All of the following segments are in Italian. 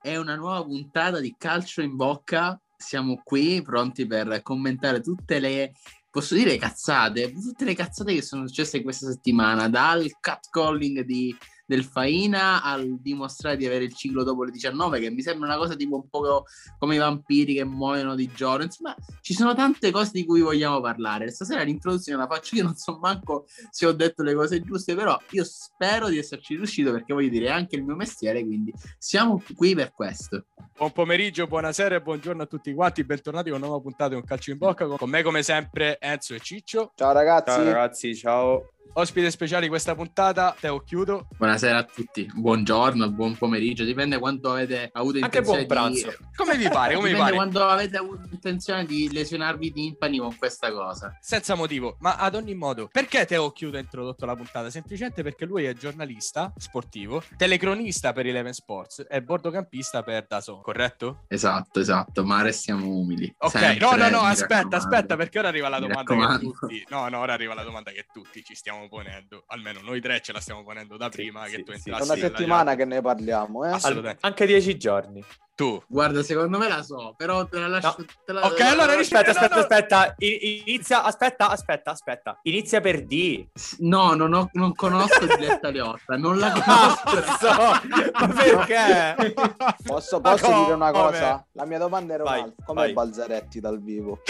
è una nuova puntata di Calcio in Bocca. Siamo qui pronti per commentare tutte le, posso dire cazzate, tutte le cazzate che sono successe questa settimana, dal catcalling di del Faina al dimostrare di avere il ciclo dopo le 19, che mi sembra una cosa tipo un po' come i vampiri che muoiono di giorno. Insomma, ci sono tante cose di cui vogliamo parlare. Stasera l'introduzione la faccio io, non so manco se ho detto le cose giuste, però io spero di esserci riuscito perché voglio dire è anche il mio mestiere, quindi siamo qui per questo. Buon pomeriggio, buonasera e buongiorno a tutti quanti, bentornati con una nuova puntata di Un Calcio in Bocca. Con me come sempre Enzo e Ciccio. Ciao ragazzi. Ciao ragazzi, ciao. Ospite speciale di questa puntata, Teo Chiudo. Buonasera a tutti, buongiorno, buon pomeriggio, dipende quanto avete avuto intenzione Anche buon pranzo. di... Come vi pare? Come vi pare? quando avete avuto intenzione di lesionarvi i timpani con questa cosa. Senza motivo, ma ad ogni modo, perché Teo Chiudo ha introdotto la puntata? Semplicemente perché lui è giornalista sportivo, telecronista per Eleven Sports e bordocampista per Dazon, corretto? Esatto, esatto, ma restiamo umili. Ok, Sempre, no, no, no, aspetta, raccomando. aspetta, perché ora arriva la domanda che tutti... No, no, ora arriva la domanda che tutti ci stiamo ponendo, almeno noi tre ce la stiamo ponendo da Sì, prima sì, che tu sì. entrassi. È una nella settimana che ne parliamo, eh? Anche dieci giorni. Tu. Guarda, secondo me la so, però te la lascio... No. te la- Ok, te la- allora Aspetta, aspetta, no. aspetta. Inizia, aspetta, aspetta, aspetta. Inizia per D. No, non, ho- non conosco Diletta Leotta, non la Ah, conosco. ma perché? Posso, posso dire una cosa? La mia domanda era Vai, un'altra. Come vai. Balzaretti dal vivo?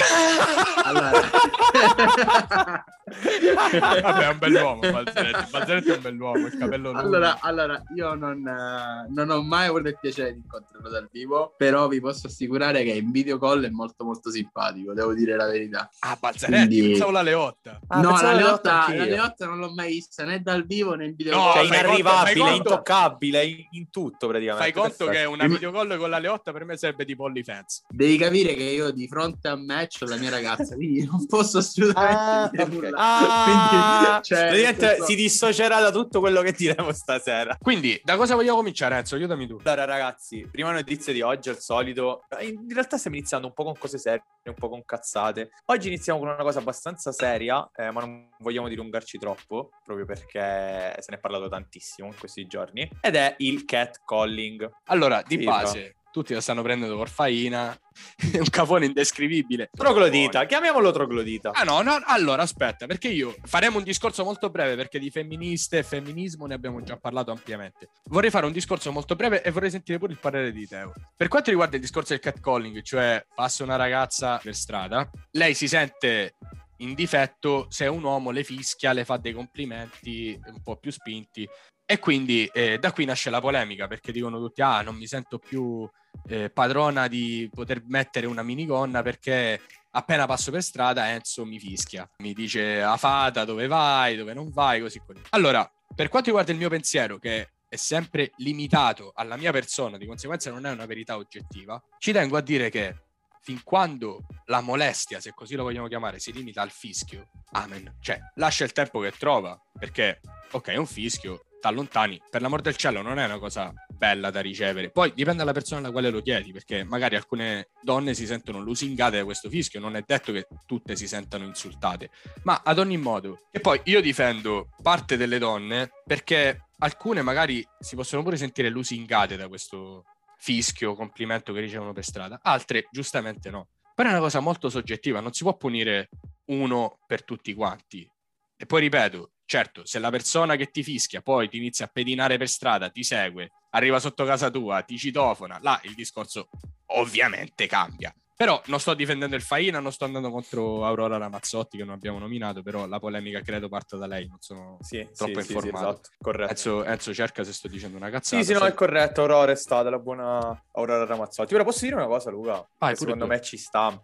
allora... Vabbè, è un bell'uomo Balzaretti. Balzaretti è un bell'uomo, il capello lungo. Allora, allora, io non, eh, non ho mai avuto il piacere di incontrarlo dal vivo, però vi posso assicurare che in video call è molto molto simpatico, devo dire la verità. Ah, Balzaretti, Quindi- pensavo la Leotta. Ah, no, la Leotta, la. Leotta non l'ho mai vista né dal vivo né in video No, call. Cioè, inarrivabile, conto- intoccabile in, in tutto praticamente. Fai conto che una videocall con la Leotta per me sarebbe tipo OnlyFans. Devi capire che io di fronte a me ho la mia ragazza, quindi non posso assolutamente Ah, dire ok. nulla. Ah, Quindi, cioè, si dissocierà da tutto quello che diremo stasera. Quindi, da cosa vogliamo cominciare, Enzo? Aiutami tu. Allora, ragazzi, prima notizia di oggi, al solito. In realtà stiamo iniziando un po' con cose serie, un po' con cazzate. Oggi iniziamo con una cosa abbastanza seria, eh, ma non vogliamo dilungarci troppo, proprio perché se ne è parlato tantissimo in questi giorni. Ed è il catcalling. Allora, di Sì, base, tutti la stanno prendendo per faina. È un cafone indescrivibile. Troglodita, chiamiamolo troglodita. Ah no, no, allora aspetta, perché io faremo un discorso molto breve perché di femministe e femminismo ne abbiamo già parlato ampiamente. Vorrei fare un discorso molto breve e vorrei sentire pure il parere di Teo. Per quanto riguarda il discorso del catcalling, cioè passa una ragazza per strada, lei si sente in difetto se un uomo le fischia, le fa dei complimenti un po' più spinti e quindi eh, da qui nasce la polemica perché dicono tutti ah non mi sento più eh, padrona di poter mettere una minigonna perché appena passo per strada Enzo mi fischia, mi dice a fata dove vai, dove non vai, così così. Allora, per quanto riguarda il mio pensiero, che è sempre limitato alla mia persona, di conseguenza non è una verità oggettiva, ci tengo a dire che fin quando la molestia, se così lo vogliamo chiamare, si limita al fischio, amen. Cioè, lascia il tempo che trova, perché, ok, è un fischio, t'allontani, per l'amor del cielo non è una cosa bella da ricevere. Poi dipende dalla persona alla quale lo chiedi, perché magari alcune donne si sentono lusingate da questo fischio, non è detto che tutte si sentano insultate, ma ad ogni modo. E poi io difendo parte delle donne perché alcune magari si possono pure sentire lusingate da questo fischio, complimento che ricevono per strada, altre giustamente no. Però è una cosa molto soggettiva, non si può punire uno per tutti quanti. E poi ripeto, certo, se la persona che ti fischia poi ti inizia a pedinare per strada, ti segue, arriva sotto casa tua, ti citofona, là il discorso ovviamente cambia. Però non sto difendendo il Faina, non sto andando contro Aurora Ramazzotti che non abbiamo nominato, però la polemica credo parta da lei, non sono Sì, troppo sì, informato. sì, esatto, corretto. Enzo, Enzo cerca se sto dicendo una cazzata. Sì, sì, no, è corretto. Aurora è stata la buona Aurora Ramazzotti. Ora posso dire una cosa, Luca? Vai, secondo tu. me ci sta.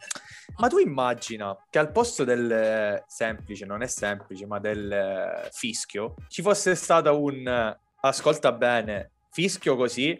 Ma tu immagina che al posto del semplice, non è semplice, ma del fischio, ci fosse stata un ascolta bene, fischio così,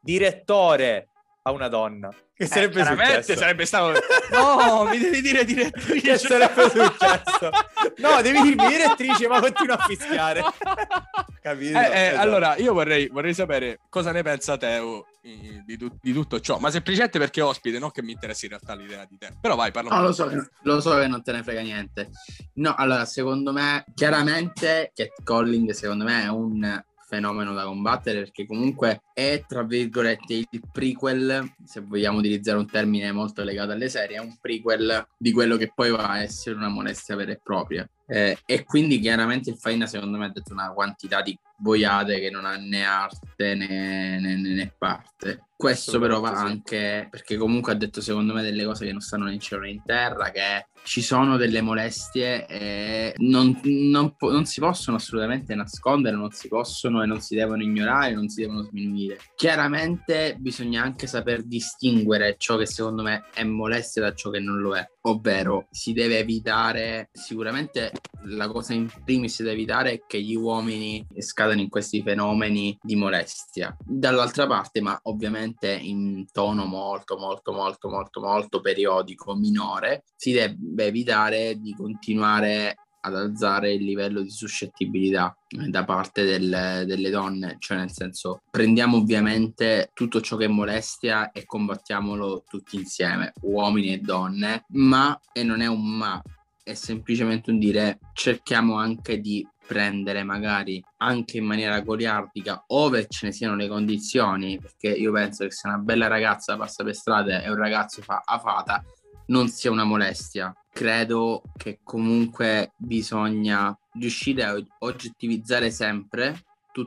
direttore a una donna. Che Eh, sarebbe successo? sarebbe stato No, mi devi dire direttrice. Che sarebbe successo? No, devi dirmi direttrice, ma continua a fischiare. Capito? Eh, eh, Esatto. Allora, io vorrei, vorrei sapere cosa ne pensa Teo di, tu- di tutto ciò, ma semplicemente perché è ospite, non che mi interessa in realtà l'idea di te. Però vai, parla No, lo so, che- lo so che non te ne frega niente. No, allora, secondo me, chiaramente catcalling, secondo me, è un fenomeno da combattere perché comunque è tra virgolette il prequel, se vogliamo utilizzare un termine molto legato alle serie, è un prequel di quello che poi va a essere una molestia vera e propria. Eh, e quindi chiaramente il Faina secondo me ha detto una quantità di boiate che non ha né arte né, né, né parte. Questo però va sì. anche perché comunque ha detto secondo me delle cose che non stanno né in cielo né in terra, che ci sono delle molestie e non, non non si possono assolutamente nascondere, non si possono e non si devono ignorare, non si devono sminuire. Chiaramente bisogna anche saper distinguere ciò che secondo me è molestia da ciò che non lo è, ovvero si deve evitare sicuramente la cosa in primis da evitare è che gli uomini scadano in questi fenomeni di molestia. Dall'altra parte, ma ovviamente in tono molto, molto, molto, molto, molto periodico, minore, si deve evitare di continuare ad alzare il livello di suscettibilità eh, da parte del- delle donne, cioè nel senso prendiamo ovviamente tutto ciò che è molestia e combattiamolo tutti insieme, uomini e donne, ma, e non è un ma, è semplicemente un dire cerchiamo anche di prendere magari anche in maniera goliardica ove ce ne siano le condizioni perché io penso che se una bella ragazza passa per strada e un ragazzo fa a fata non sia una molestia. Credo che comunque bisogna riuscire a oggettivizzare sempre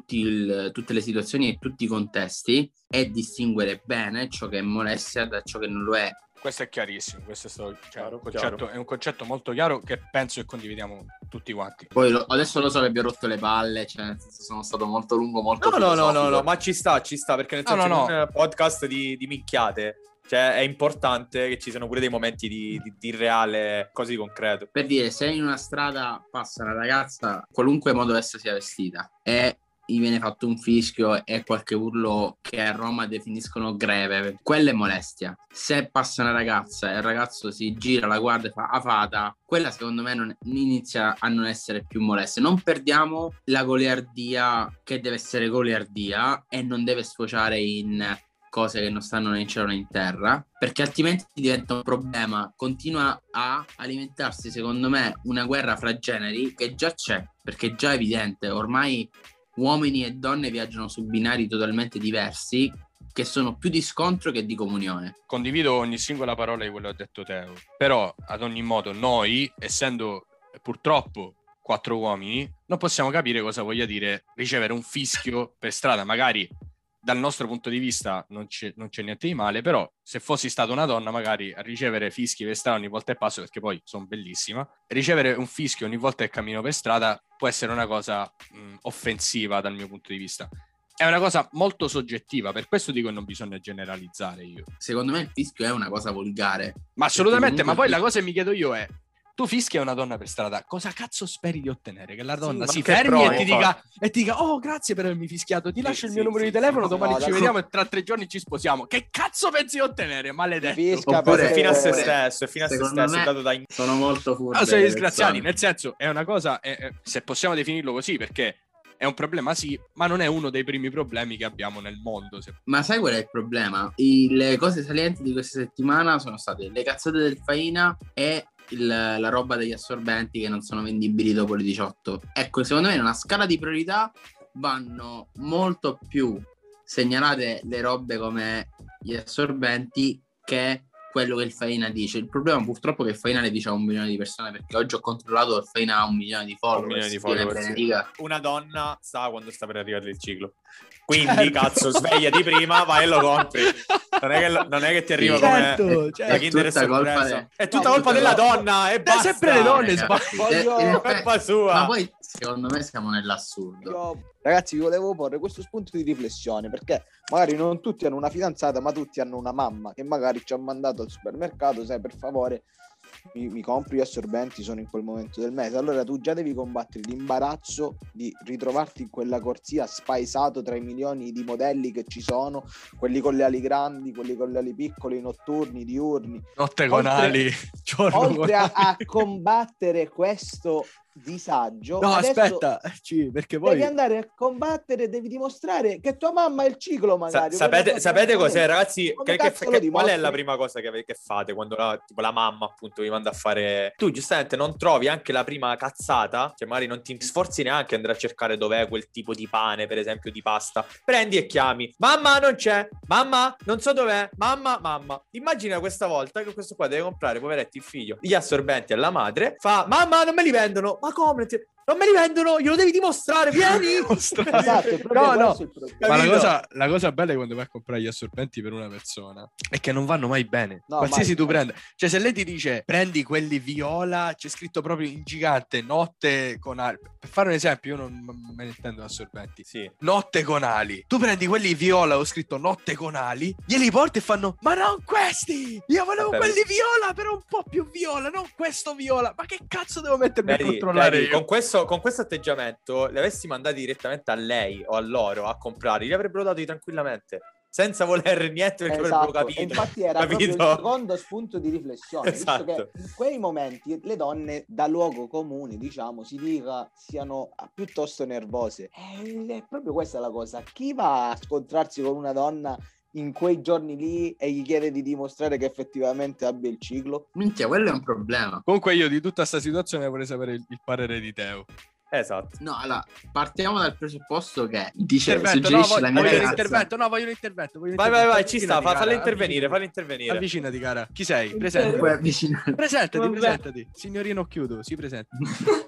il- tutte le situazioni e tutti i contesti e distinguere bene ciò che è molestia da ciò che non lo è Questo è chiarissimo, questo è, stato- cioè, Chiaro, un concetto, è un concetto molto chiaro che penso che condividiamo tutti quanti. Poi lo- adesso lo so che vi ho rotto le palle, cioè nel senso sono stato molto lungo, molto No, no, no, no, no, ma ci sta, ci sta, perché nel No, senso no, in un podcast di, di minchiate, cioè è importante che ci siano pure dei momenti di, di, di reale, cose di concreto. Per dire, se in una strada passa una ragazza, qualunque modo essa sia vestita, e gli viene fatto un fischio e qualche urlo che a Roma definiscono greve, quella è molestia. Se passa una ragazza e il ragazzo si gira, la guarda e fa a fata, quella secondo me non- inizia a non essere più molestia. Non perdiamo la goliardia che deve essere goliardia e non deve sfociare in cose che non stanno né in cielo né in terra, perché altrimenti diventa un problema. Continua a alimentarsi, secondo me, una guerra fra generi che già c'è, perché è già evidente. Ormai uomini e donne viaggiano su binari totalmente diversi, che sono più di scontro che di comunione. Condivido ogni singola parola di quello che ha detto Teo, però ad ogni modo noi, essendo purtroppo quattro uomini, non possiamo capire cosa voglia dire ricevere un fischio per strada, magari dal nostro punto di vista non c'è, non c'è niente di male, però se fossi stata una donna magari a ricevere fischi per strada ogni volta che passo, perché poi sono bellissima, ricevere un fischio ogni volta che cammino per strada può essere una cosa mh, offensiva dal mio punto di vista. È una cosa molto soggettiva, per questo dico che non bisogna generalizzare io. Secondo me il fischio è una cosa volgare. Ma assolutamente, ma poi la cosa che mi chiedo io è, tu fischi a una donna per strada, cosa cazzo speri di ottenere? Che la donna ma si fermi e, ti dica, e ti dica, oh grazie per avermi fischiato, ti Sì, lascio il sì, mio numero sì, di telefono, sì. domani No, ci vediamo e tra tre giorni ci sposiamo. Che cazzo pensi di ottenere? Maledetto. Fisca Oppure- fine a se stesso, è fine a se stesso, dato da... Sono molto furbe. Ah, sono disgraziati, nel senso, è una cosa, è- è- se possiamo definirlo così, perché è un problema sì, ma non è uno dei primi problemi che abbiamo nel mondo. se- Ma sai qual è il problema? I- le cose salienti di questa settimana sono state le cazzate del Faina e il- la roba degli assorbenti che non sono vendibili dopo le 18. Ecco, secondo me in una scala di priorità vanno molto più segnalate le robe come gli assorbenti che quello che il Faina dice. Il problema purtroppo è che il Faina le dice a un milione di persone perché oggi ho controllato il Faina ha un milione di followers. milione di follower, sì. Una donna sa quando sta per arrivare il ciclo. Quindi, cazzo, svegliati prima, vai e lo compri. Non è che, lo- non è che ti arriva Sì. come Certo, la certo. Kinder È tutta colpa sorpresa. È tutta No, colpa tutta della colpa- donna e Eh, sempre le donne in- in effetti- Colpa sua. Ma poi secondo me siamo nell'assurdo. Io- ragazzi, vi volevo porre questo spunto di riflessione perché magari non tutti hanno una fidanzata, ma tutti hanno una mamma che magari ci ha mandato al supermercato, sai, per favore, mi, mi compri gli assorbenti, sono in quel momento del mese. Allora tu già devi combattere l'imbarazzo di ritrovarti in quella corsia spaesato tra i milioni di modelli che ci sono, quelli con le ali grandi, quelli con le ali piccole, i notturni, diurni. Notte con Oltre- ali, giorno con Oltre a, ali. a combattere questo disagio. No, adesso aspetta, ci- perché poi... Devi andare a combattere, devi dimostrare che tua mamma è il ciclo, Sa- magari. sapete, cosa sapete che- cos'è, ragazzi? Che- che- che- qual è la prima cosa che, che fate quando la, tipo, la mamma, appunto, vi manda a fare. Tu, giustamente, non trovi anche la prima cazzata, cioè magari non ti sforzi neanche ad andare a cercare dov'è quel tipo di pane, per esempio, di pasta. Prendi e chiami: Mamma, non c'è, mamma, non so dov'è, mamma, mamma. Immagina questa volta che questo qua deve comprare, poveretti, il figlio, gli assorbenti alla madre. Fa: Mamma, non me li vendono, ma come? Ti- Non me li vendono, glielo devi dimostrare, vieni! Esatto, No, no. Ma la cosa, la cosa bella è quando vai a comprare gli assorbenti per una persona è che non vanno mai bene. No, Qualsiasi mai, tu mai. prenda. Cioè, se lei ti dice prendi quelli viola, c'è scritto proprio in gigante notte con ali. Per fare un esempio, io non me ne intendo assorbenti. Sì. Notte con ali. Tu prendi quelli viola, ho scritto notte con ali, glieli porti e fanno: Ma non questi! Io volevo Vabbè, quelli viola, però un po' più viola, non questo viola. Ma che cazzo devo mettermi a controllare vedi, io? con, questo, con questo atteggiamento, li avessi mandati direttamente a lei o a loro a comprare, li avrebbero dati tranquillamente, senza voler niente perché avrebbero Esatto, capito. e infatti era capito? proprio il secondo spunto di riflessione, Esatto. visto che in quei momenti le donne da luogo comune, diciamo, si dica siano ah, piuttosto nervose. E è proprio questa la cosa. Chi va a scontrarsi con una donna in quei giorni lì e gli chiede di dimostrare che effettivamente abbia il ciclo? Minchia, quello è un problema. Comunque, io di tutta questa situazione vorrei sapere il, il parere di Teo. Esatto. No, allora, partiamo dal presupposto che dice, no, suggerisce voglio, la mia voglio un ragazza. intervento, no, voglio un intervento. voglio Vai, vai, vai, ci sta, fa, falla cara, intervenire, avvicinati. intervenire. Avvicinati, cara. Chi sei? Presentati. Presentati, Vabbè. presentati. Signorino Chiudo, si presenta.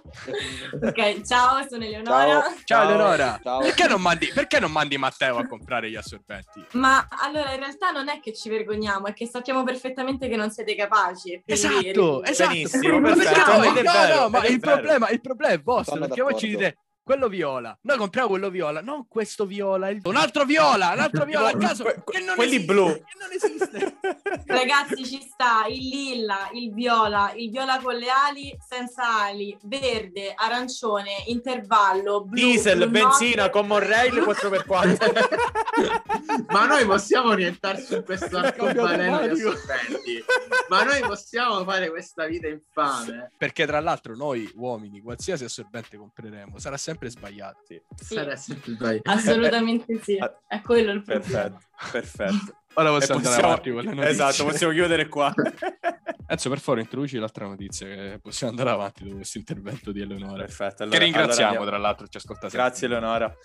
Ok, ciao, sono Eleonora. Ciao, Ciao. Eleonora. Ciao. Perché non, mandi, perché non mandi Matteo a comprare gli assorbenti? Ma allora in realtà non è che ci vergogniamo, è che sappiamo perfettamente che non siete capaci. Esatto, esatto. Benissimo, Ma perché no, no, ma il problema, il problema è vostro, Sono perché voi ci d'accordo. Quello viola. Noi compriamo quello viola, non questo viola, il- un altro viola, un altro viola a caso Que- que- quelli esiste, blu. che non esiste. Ragazzi, ci sta il lilla, il viola, il viola con le ali, senza ali, verde, arancione, intervallo, blu, Diesel, blu benzina, notte. con Monrail 4x4. Ma noi possiamo orientarci in questo arcobaleno di assorbenti. Ma noi possiamo fare questa vita infame. Perché tra l'altro noi uomini, qualsiasi assorbente compreremo, sarà sempre sbagliato. Sì. Sarà sempre sbagliato. Assolutamente sì, è quello il problema. perfetto, perfetto. Ora E possiamo andare possiamo- avanti con le notizie. Esatto, possiamo chiudere qua. Enzo, per favore, introduci l'altra notizia che possiamo andare avanti dopo questo intervento di Eleonora. Perfetto. che allora- ringraziamo, allora tra l'altro, ci ascolta sempre. Grazie Eleonora.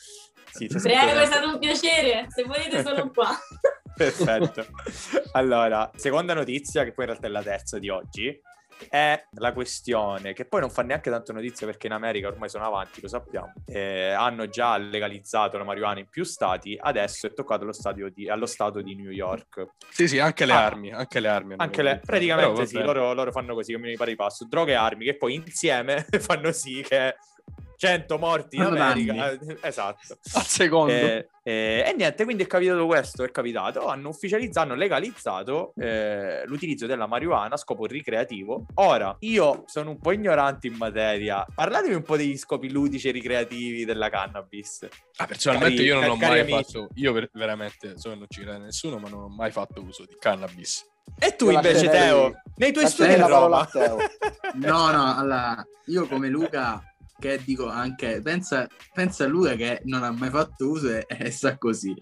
Sì, sempre Prego, è stato un piacere. Se volete sono qua. Perfetto. Allora, seconda notizia, che poi in realtà è la terza di oggi, è la questione che poi non fa neanche tanto notizia perché in America ormai sono avanti, lo sappiamo. Eh, hanno già legalizzato la marijuana in più stati, adesso è toccato allo, di- allo stato di New York. Sì, sì, anche le Ah. armi, anche le armi. Anche le, praticamente sì, loro, loro fanno così, come mi pare di passo, droghe e armi, che poi insieme fanno sì che 100 morti in America. Esatto. Al secondo. Eh, eh, e niente, quindi è capitato questo, è capitato, hanno ufficializzato, hanno legalizzato eh, l'utilizzo della marijuana a scopo ricreativo. Ora, io sono un po' ignorante in materia, parlatemi un po' degli scopi ludici e ricreativi della cannabis. Ah, personalmente cari- io non ho mai amici. fatto, io ver- veramente, so che non ci crede nessuno, ma non ho mai fatto uso di cannabis. E tu Io invece, Teo, nei tuoi studi Roma. a Teo. No, no, allora, io come Luca, che dico anche, pensa, pensa Luca che non ha mai fatto uso e, e sta così.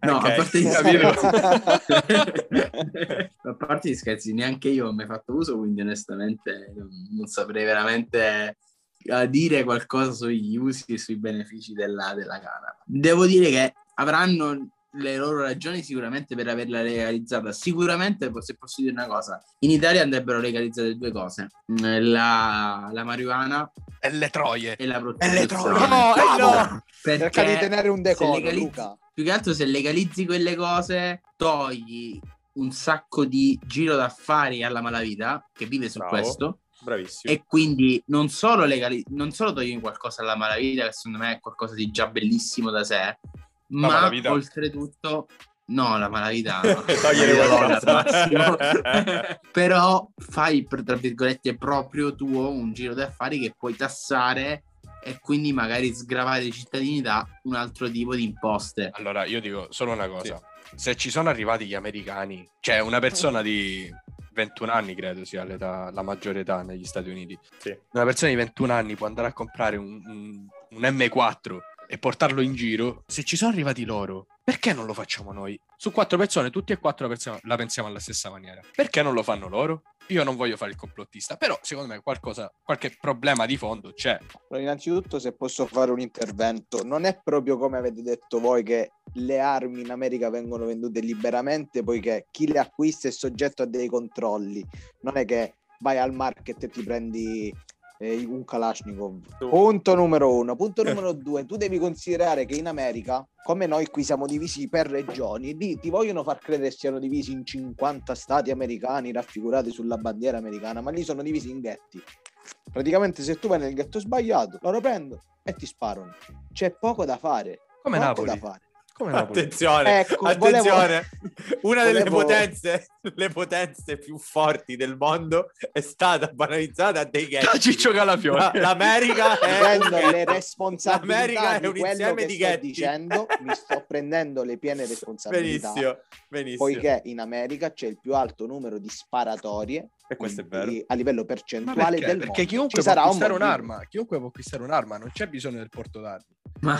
No, Ok, a parte gli scherzi, a parte gli scherzi, neanche io ho mai fatto uso, quindi onestamente non, non saprei veramente eh, dire qualcosa sugli usi e sui benefici della, della canapa. Devo dire che avranno le loro ragioni sicuramente per averla legalizzata. Sicuramente, se posso dire una cosa, in Italia andrebbero legalizzate due cose, Mm, la, la marijuana E le troie. e la E prostituzione. le troie. No, eh, no! Perché Cerca di tenere un decoro, legalizzi- Luca. più che altro se legalizzi quelle cose, togli un sacco di giro d'affari alla malavita che vive su Bravo. questo Bravissimo. e quindi non solo, legali- non solo togli qualcosa alla malavita che secondo me è qualcosa di già bellissimo da sé ma malavita? oltretutto no la malavita Togliere la qualcosa. però fai per- tra virgolette proprio tuo un giro d'affari che puoi tassare e quindi magari sgravare i cittadini da un altro tipo di imposte Allora, io dico solo una cosa. Se ci sono arrivati gli americani, cioè una persona di 21 anni credo sia l'età, la maggiore età negli Stati Uniti. Sì. Una persona di 21 anni può andare a comprare un, un- un M4 e portarlo in giro. Se ci sono arrivati loro, perché non lo facciamo noi? Su quattro persone, tutti e quattro pensiamo- la pensiamo alla stessa maniera. Perché non lo fanno loro? Io non voglio fare il complottista, però secondo me qualcosa, qualche problema di fondo c'è. Allora, innanzitutto, se posso fare un intervento, non è proprio come avete detto voi che le armi in America vengono vendute liberamente, poiché chi le acquista è soggetto a dei controlli. Non è che vai al market e ti prendi eh, un Kalashnikov. Punto numero uno. Punto numero due, tu devi considerare che in America, come noi qui siamo divisi per regioni, lì ti vogliono far credere siano divisi in 50 stati americani raffigurati sulla bandiera americana, ma lì sono divisi in ghetti. Praticamente se tu vai nel ghetto sbagliato, loro prendono e ti sparano. C'è poco da fare. Come poco Napoli. da fare. Come Napoli. Attenzione, Ecco, attenzione. Una delle volevo- potenze, le potenze più forti del mondo è stata banalizzata a dei ghetti. Da Ciccio Calafiore. La- L'America è un le responsabilità L'America è di un quello insieme che di sto ghetti. dicendo, mi sto prendendo le piene responsabilità. Benissimo, benissimo. Poiché in America c'è il più alto numero di sparatorie E questo è quindi vero. a livello percentuale perché? del Perché mondo. chiunque Ci può sarà un acquistare motivo. un'arma, chiunque può acquistare un'arma, non c'è bisogno del porto d'armi. Ma,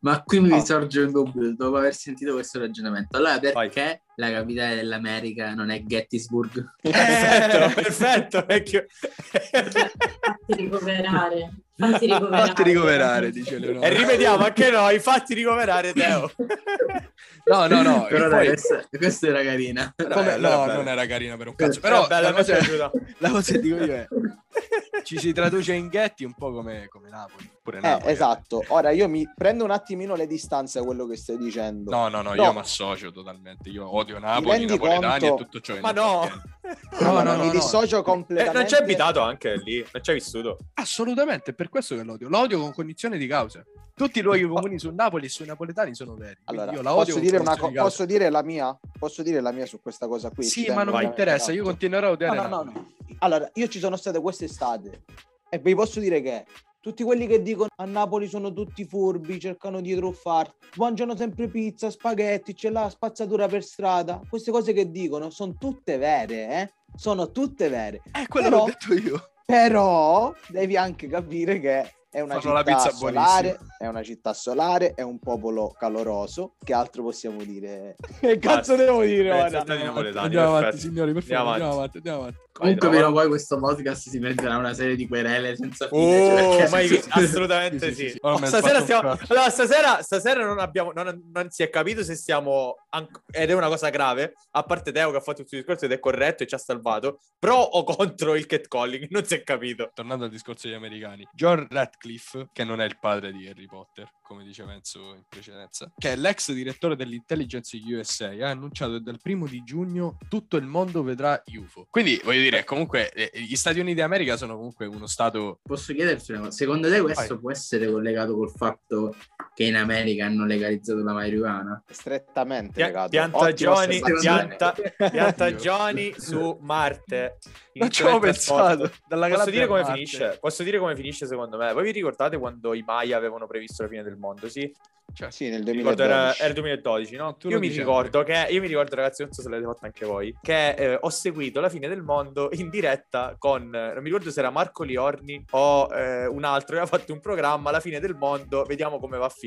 ma qui mi No. sorge un dubbio dopo aver sentito questo ragionamento. Allora, Vai. perché la capitale dell'America non è Gettysburg? Perfetto, perfetto. vecchio. Ricoverare. Fatti ricoverare. Fatti ricoverare, dice Leonora. e ripetiamo anche noi, fatti ricoverare Teo. No, no, no. Però dai, poi- questa, questa era carina. come- no, bella. non era carina per un cazzo. Però bella, la cosa, la cosa che dico io è ci si traduce in ghetti un po' come, come Napoli. Pure Eh, Napoli. esatto. Ora io mi prendo un attimino le distanze da quello che stai dicendo. No, no, no, No. io mi associo totalmente. Io odio Napoli, napoletani conto- e tutto ciò Ma no. appartiene. No, no, no, no, mi no. dissocio Eh, completamente. non c'è abitato anche lì, non c'è vissuto. Assolutamente, è per questo che l'odio. L'odio con cognizione di causa. Tutti i luoghi comuni su Napoli e sui napoletani sono veri. Allora, io la odio posso dire, co- di posso dire la mia? Posso dire la mia su questa cosa qui? Sì, ma non mi interessa, io continuerò a odiare No, no, no, no. Allora, io ci sono state quest'estate e vi posso dire che tutti quelli che dicono a Napoli sono tutti furbi, cercano di truffare, mangiano sempre pizza, spaghetti, c'è la spazzatura per strada. Queste cose che dicono sono tutte vere, eh? Sono tutte vere. Eh, quello Però- l'ho detto io. Però devi anche capire che è una città pizza solare, buonissima. è una città solare, è un popolo caloroso. Che altro possiamo dire? Che cazzo Basta. devo dire Pensa ora? a te di napoletani, Andiamo avanti, signori, per favore, andiamo avanti, andiamo avanti. Comunque, però, poi questo podcast si prenderà una serie di querele senza fine. Oh, cioè, perché- vi- assolutamente Sì, sì. sì, sì. Oh, stasera, stiamo- allora, stasera, stasera non, abbiamo, non, non si è capito se siamo, anc- ed è una cosa grave, a parte Teo che ha fatto il suo discorso ed è corretto e ci ha salvato, pro o contro il catcalling, non si è capito. Tornando al discorso degli americani, John Radcliffe, che non è il padre di Harry Potter, come dice Enzo in precedenza, che è l'ex direttore dell'intelligence USA, ha annunciato che dal primo di giugno tutto il mondo vedrà UFO. Quindi, voglio dire, comunque, eh, gli Stati Uniti d'America sono comunque uno stato... Posso chiederti? Secondo te questo Vai. può essere collegato col fatto che in America hanno legalizzato la marijuana? Strettamente legato. piantagioni, Ottima osservazione. pianta- piantagioni su Marte. Non ci avevo pensato. Dalla Posso dire come Marte. finisce? Posso dire come finisce secondo me? Voi vi ricordate quando i Maya avevano previsto la fine del mondo? Sì? Cioè, Sì, nel Mi ricordo era, 2012. era il 2012, no? Tu Io mi ricordo che, io mi ricordo ragazzi, non so se l'avete fatto anche voi, che eh, ho seguito la fine del mondo in diretta con, eh, non mi ricordo se era Marco Liorni o eh, un altro, che aveva fatto un programma, la fine del mondo, vediamo come va a finire.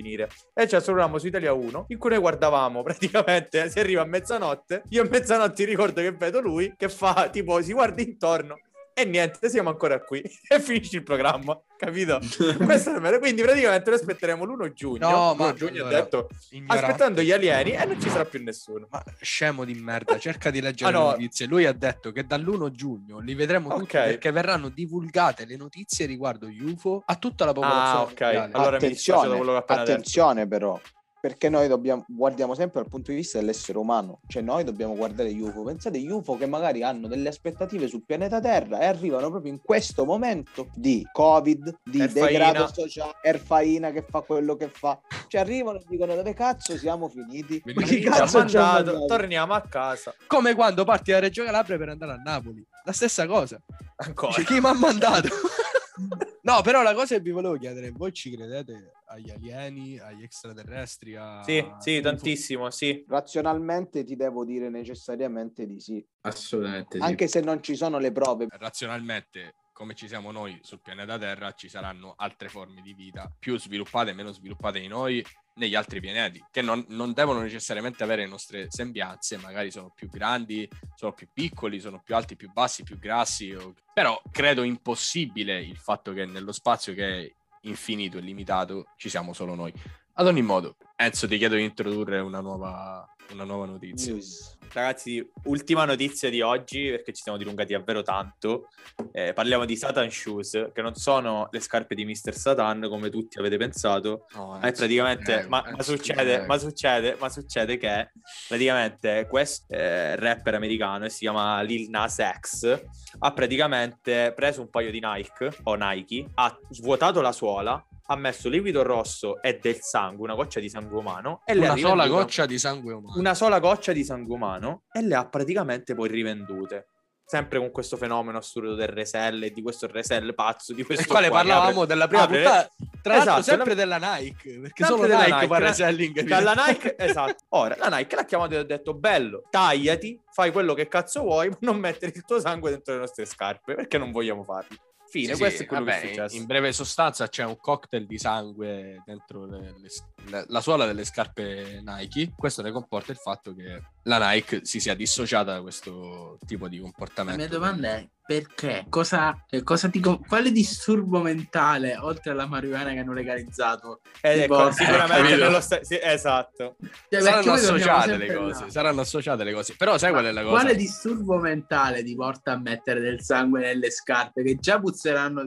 E c'è questo programma su Italia 1, in cui noi guardavamo praticamente, si arriva a mezzanotte, io a mezzanotte ricordo che vedo lui che fa, tipo, si guarda intorno e niente, siamo ancora qui e finisce il programma, capito? Questo è vero. Quindi praticamente noi aspetteremo l'1 giugno. No, l'1 ma giugno allora, ha detto ignorante. aspettando gli alieni e non ci sarà più nessuno. Ma scemo di merda, cerca di leggere Ah, no. le notizie. Lui ha detto che dall'1 giugno li vedremo tutti Ok. perché verranno divulgate le notizie riguardo UFO a tutta la popolazione Ah, ok. mondiale. Allora mi da attenzione, quello che ho appena detto. attenzione però, perché noi dobbiamo, guardiamo sempre dal punto di vista dell'essere umano, cioè noi dobbiamo guardare gli UFO. Pensate gli UFO che magari hanno delle aspettative sul pianeta Terra e arrivano proprio in questo momento di Covid, di Erfaina. degrado sociale, Erfaina che fa quello che fa. Ci arrivano e dicono dove cazzo siamo finiti? Ma ha cazzo mandato? torniamo a casa. Come quando parti da Reggio Calabria per andare a Napoli. La stessa cosa. Ancora. Dice, chi mi ha mandato? no, però la cosa che vi volevo chiedere, voi ci credete agli alieni, agli extraterrestri. A... Sì, sì, tantissimo, sì. Razionalmente ti devo dire necessariamente di sì. Assolutamente sì. Anche se non ci sono le prove. Razionalmente, come ci siamo noi sul pianeta Terra, ci saranno altre forme di vita più sviluppate e meno sviluppate di noi negli altri pianeti, che non, non devono necessariamente avere le nostre sembianze, magari sono più grandi, sono più piccoli, sono più alti, più bassi, più grassi, o- però credo impossibile il fatto che nello spazio che è infinito e limitato ci siamo solo noi. Ad ogni modo, Enzo ti chiedo di introdurre una nuova, una nuova notizia. News. Ragazzi, ultima notizia di oggi, perché ci siamo dilungati davvero tanto. Eh, parliamo di Satan Shoes, che non sono le scarpe di Mr. Satan, come tutti avete pensato, No, è Enzo, praticamente, eh, ma, ma succede, eh. ma succede, ma succede che praticamente questo eh, rapper americano che si chiama Lil Nas X ha praticamente preso un paio di Nike o Nike, ha svuotato la suola, ha messo liquido rosso e del sangue, una goccia di sangue umano e le ha una sola goccia di sangue umano. una sola goccia di sangue umano e le ha praticamente poi rivendute. Sempre con questo fenomeno assurdo del resell e di questo resell pazzo, di questo Del quale qua parlavamo apre- della prima apre- puntata, tra l'altro Esatto, sempre la- della Nike, perché Sempre solo della Nike, Nike, fa reselling. Dalla Nike, esatto. Ora, la Nike l'ha chiamato e ha detto, bello, tagliati, fai quello che cazzo vuoi, ma non mettere il tuo sangue dentro le nostre scarpe, perché non vogliamo farlo. Fine, Sì, questo sì, è quello vabbè, che è successo. In breve sostanza c'è un cocktail di sangue dentro le- le- la, la suola delle scarpe Nike. Questo ne comporta il fatto che la Nike si sia dissociata da questo tipo di La comportamento. mia domanda è perché? Cosa, eh, cosa ti quale disturbo mentale, oltre alla marijuana che hanno legalizzato? Ed tipo- ecco, sicuramente capito? nello sta- sì, esatto. Cioè, Saranno associate le cose, là. saranno associate le cose. Però sai Ma qual è la cosa? Quale disturbo mentale ti porta a mettere del sangue nelle scarpe che già puzzeranno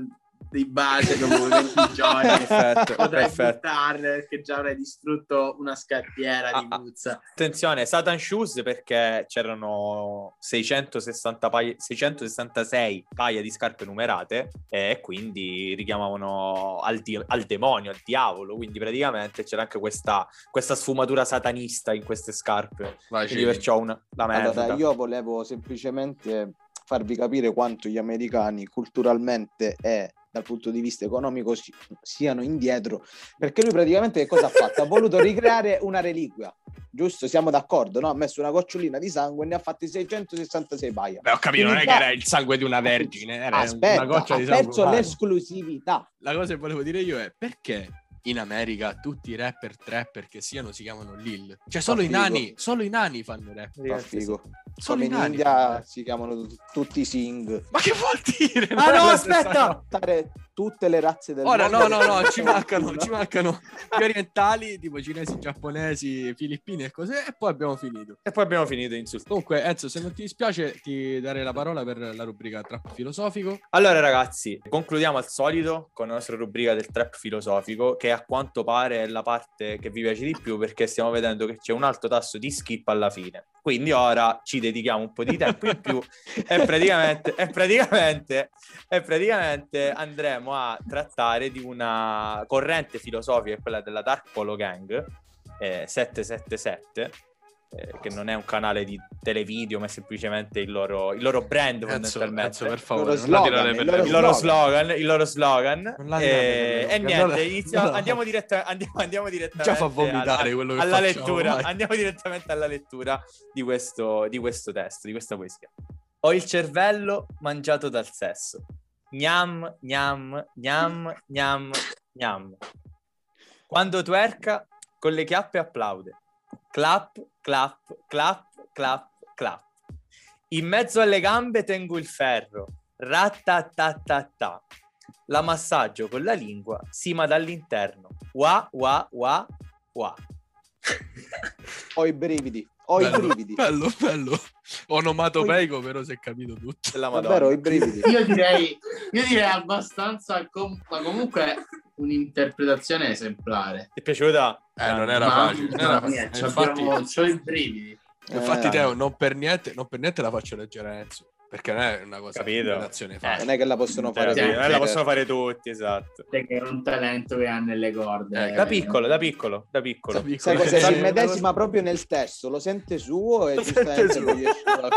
di base dopo 20 giorni? Perfetto, Potrai perfetto. perché già avrai distrutto una scarpiera di Ah, ah. puzza. Attenzione, Satan Shoes perché c'erano 660 paia- 666 paia di scarpe numerate e quindi richiamavano al, di- al demonio, al diavolo. Quindi praticamente c'era anche questa, questa sfumatura satanista in queste scarpe. Vai, Quindi perciò una, la merda. Allora, io volevo semplicemente farvi capire quanto gli americani culturalmente e dal punto di vista economico si- siano indietro, perché lui praticamente che cosa ha fatto? Ha voluto ricreare una reliquia, giusto? Siamo d'accordo, no? Ha messo una gocciolina di sangue e ne ha fatti 666 paia. Beh, ho capito, non è che Quindi era il sangue di una vergine, era Aspetta, una goccia ha di sangue perso umano. l'esclusività. La cosa che volevo dire io è perché in America tutti i rapper trapper che siano si chiamano Lil? Cioè solo i nani, solo i nani fanno rap. Fa figo. I in. India si chiamano t- tutti Singh. Ma che vuol dire? Ah, Non è no, aspetta! tutte le razze del Ora no, mondo. no, no, ci mancano, ci mancano gli orientali, tipo cinesi, giapponesi, filippini e così, e poi abbiamo finito. E poi abbiamo finito di insultare. Comunque, Enzo, se non ti dispiace, ti darei la parola per la rubrica Trap Filosofico. Allora, ragazzi, concludiamo al solito con la nostra rubrica del trap filosofico, che a quanto pare è la parte che vi piace di più perché stiamo vedendo che c'è un alto tasso di skip alla fine. Quindi ora ci dedichiamo un po' di tempo in più e praticamente, e praticamente, e praticamente andremo a trattare di una corrente filosofica, quella della Dark Polo Gang eh, 777. Eh, che non è un canale di televideo, ma è semplicemente il loro, il loro brand Enzo, fondamentalmente Enzo, per Loro favore, non la slogan, il per loro il loro slogan. il loro slogan. E, tirate e niente, allora- iniziamo- no. andiamo, diretta- andiamo, andiamo direttamente Già fa vomitare alla, quello che alla facciamo, lettura. vai. Andiamo direttamente alla lettura di questo, di questo testo, di questa poesia. Ho il cervello mangiato dal sesso. Gnam, gnam, gnam, gnam, gnam. Quando twerca, con le chiappe applaude. Clap, clap, clap, clap, clap. In mezzo alle gambe tengo il ferro. Rattatatata. La massaggio con la lingua, sima dall'interno. Wa, wa, wa, wa. Ho i brividi. Ho i Bello, brividi. Bello, bello. Onomatopeico, però si è capito tutto. Della Davvero, ho i Madonna. brividi. Io direi, io direi abbastanza, com- ma comunque un'interpretazione esemplare. Ti è piaciuta? Eh, non era facile. non era facile. ci Infatti, abbiamo- c'ho i brividi. infatti Eh, Teo, non per, niente, non per niente la faccio leggere a Enzo, perché non è una cosa Capito. Eh. Non è che la possono fare Sì, Sì, tutti, eh, la eh. possono fare tutti, esatto. Che è un talento che ha nelle corde. Eh, Da piccolo, da piccolo, da piccolo. Da piccolo. Sai cosa Sì, si sì. immedesima proprio nel testo, lo sente suo e Lo giustamente non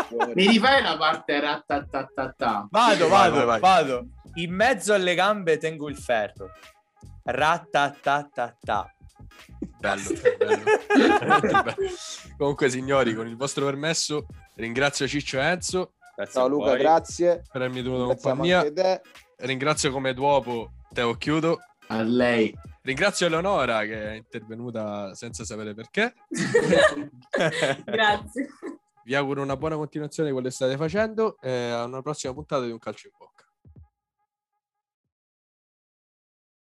fuori. Mi rifai la parte rattatatata? Vado, vado, vai, vai. vado. In mezzo alle gambe tengo il ferro. Ratatatata. Bello, bello. Comunque, signori, con il vostro permesso, ringrazio Ciccio e Enzo Grazie Ciao Luca, grazie. per avermi tenuto compagnia. Ringrazio come duopo Teo Chiudo. A lei. Ringrazio Eleonora che è intervenuta senza sapere perché. Grazie. Vi auguro una buona continuazione di quello che state facendo e a una prossima puntata di Un Calcio in Bocca.